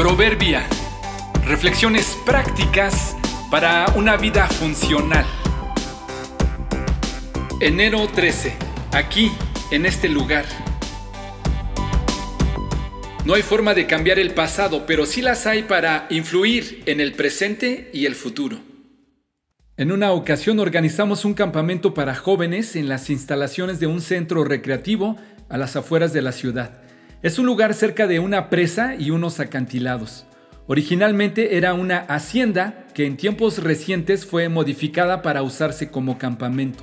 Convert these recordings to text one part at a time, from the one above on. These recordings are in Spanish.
Proverbia. Reflexiones prácticas para una vida funcional. Enero 13. Aquí, en este lugar. No hay forma de cambiar el pasado, pero sí las hay para influir en el presente y el futuro. En una ocasión organizamos un campamento para jóvenes en las instalaciones de un centro recreativo a las afueras de la ciudad. Es un lugar cerca de una presa y unos acantilados. Originalmente era una hacienda que en tiempos recientes fue modificada para usarse como campamento.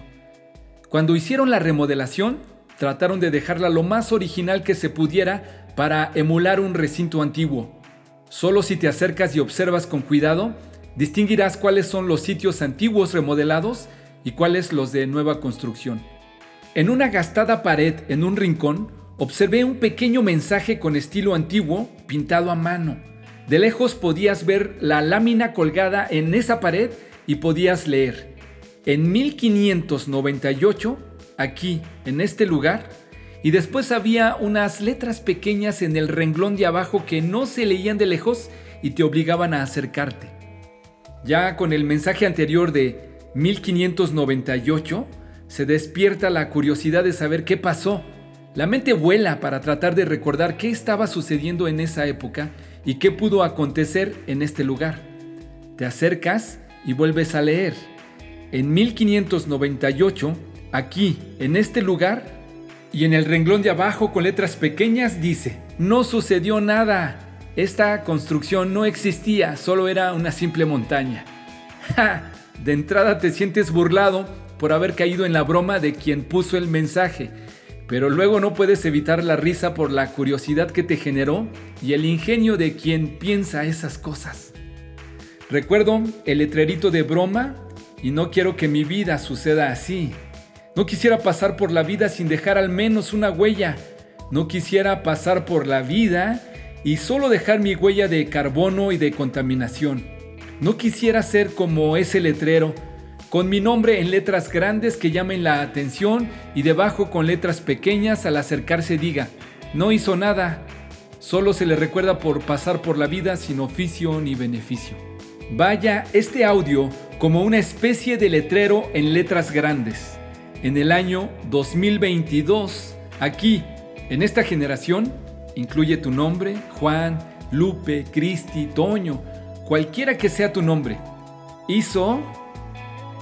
Cuando hicieron la remodelación, trataron de dejarla lo más original que se pudiera para emular un recinto antiguo. Solo si te acercas y observas con cuidado, distinguirás cuáles son los sitios antiguos remodelados y cuáles los de nueva construcción. En una gastada pared en un rincón, observé un pequeño mensaje con estilo antiguo pintado a mano. De lejos podías ver la lámina colgada en esa pared y podías leer. En 1598, aquí, en este lugar, y después había unas letras pequeñas en el renglón de abajo que no se leían de lejos y te obligaban a acercarte. Ya con el mensaje anterior de 1598, se despierta la curiosidad de saber qué pasó la mente vuela para tratar de recordar qué estaba sucediendo en esa época y qué pudo acontecer en este lugar. Te acercas y vuelves a leer. En 1598, aquí, en este lugar, y en el renglón de abajo con letras pequeñas dice, no sucedió nada. Esta construcción no existía, solo era una simple montaña. ¡Ja! De entrada te sientes burlado por haber caído en la broma de quien puso el mensaje pero luego no puedes evitar la risa por la curiosidad que te generó y el ingenio de quien piensa esas cosas. Recuerdo el letrerito de broma y no quiero que mi vida suceda así. No quisiera pasar por la vida sin dejar al menos una huella. No quisiera pasar por la vida y solo dejar mi huella de carbono y de contaminación. No quisiera ser como ese letrero con mi nombre en letras grandes que llamen la atención y debajo con letras pequeñas al acercarse diga, no hizo nada, solo se le recuerda por pasar por la vida sin oficio ni beneficio. Vaya este audio como una especie de letrero en letras grandes. En el año 2022, aquí, en esta generación, incluye tu nombre, Juan, Lupe, Cristi, Toño, cualquiera que sea tu nombre. Hizo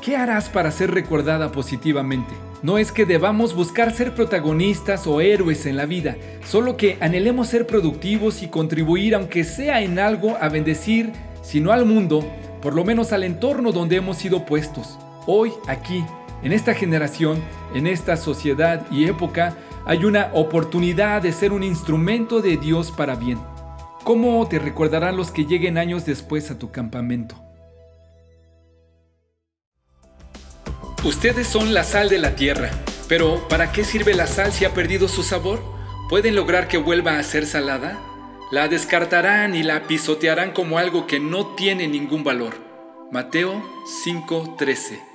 ¿Qué harás para ser recordada positivamente? No es que debamos buscar ser protagonistas o héroes en la vida, solo que anhelemos ser productivos y contribuir aunque sea en algo a bendecir, si no al mundo, por lo menos al entorno donde hemos sido puestos. Hoy, aquí, en esta generación, en esta sociedad y época, hay una oportunidad de ser un instrumento de Dios para bien. ¿Cómo te recordarán los que lleguen años después a tu campamento? Ustedes son la sal de la tierra, pero ¿para qué sirve la sal si ha perdido su sabor? ¿Pueden lograr que vuelva a ser salada? La descartarán y la pisotearán como algo que no tiene ningún valor. Mateo 5:13